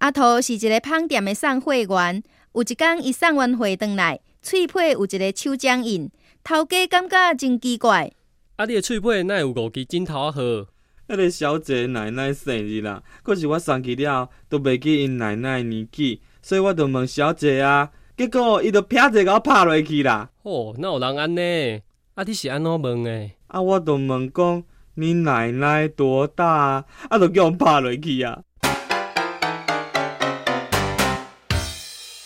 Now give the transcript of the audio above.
阿桃是一个胖店的送货员，有一天伊送完货回来，翠皮有一个手掌印，头家感觉真奇怪。啊，你的翠皮哪有五支指头啊？好，迄个小姐奶奶生日啦，可是我送去了，都袂记因奶奶年纪，所以我就问小姐啊，结果伊就啪一个我拍落去啦。哦，那有人安尼？啊，你是安怎问的？啊，我就问讲，你奶奶多大啊？啊，就叫我拍落去啊。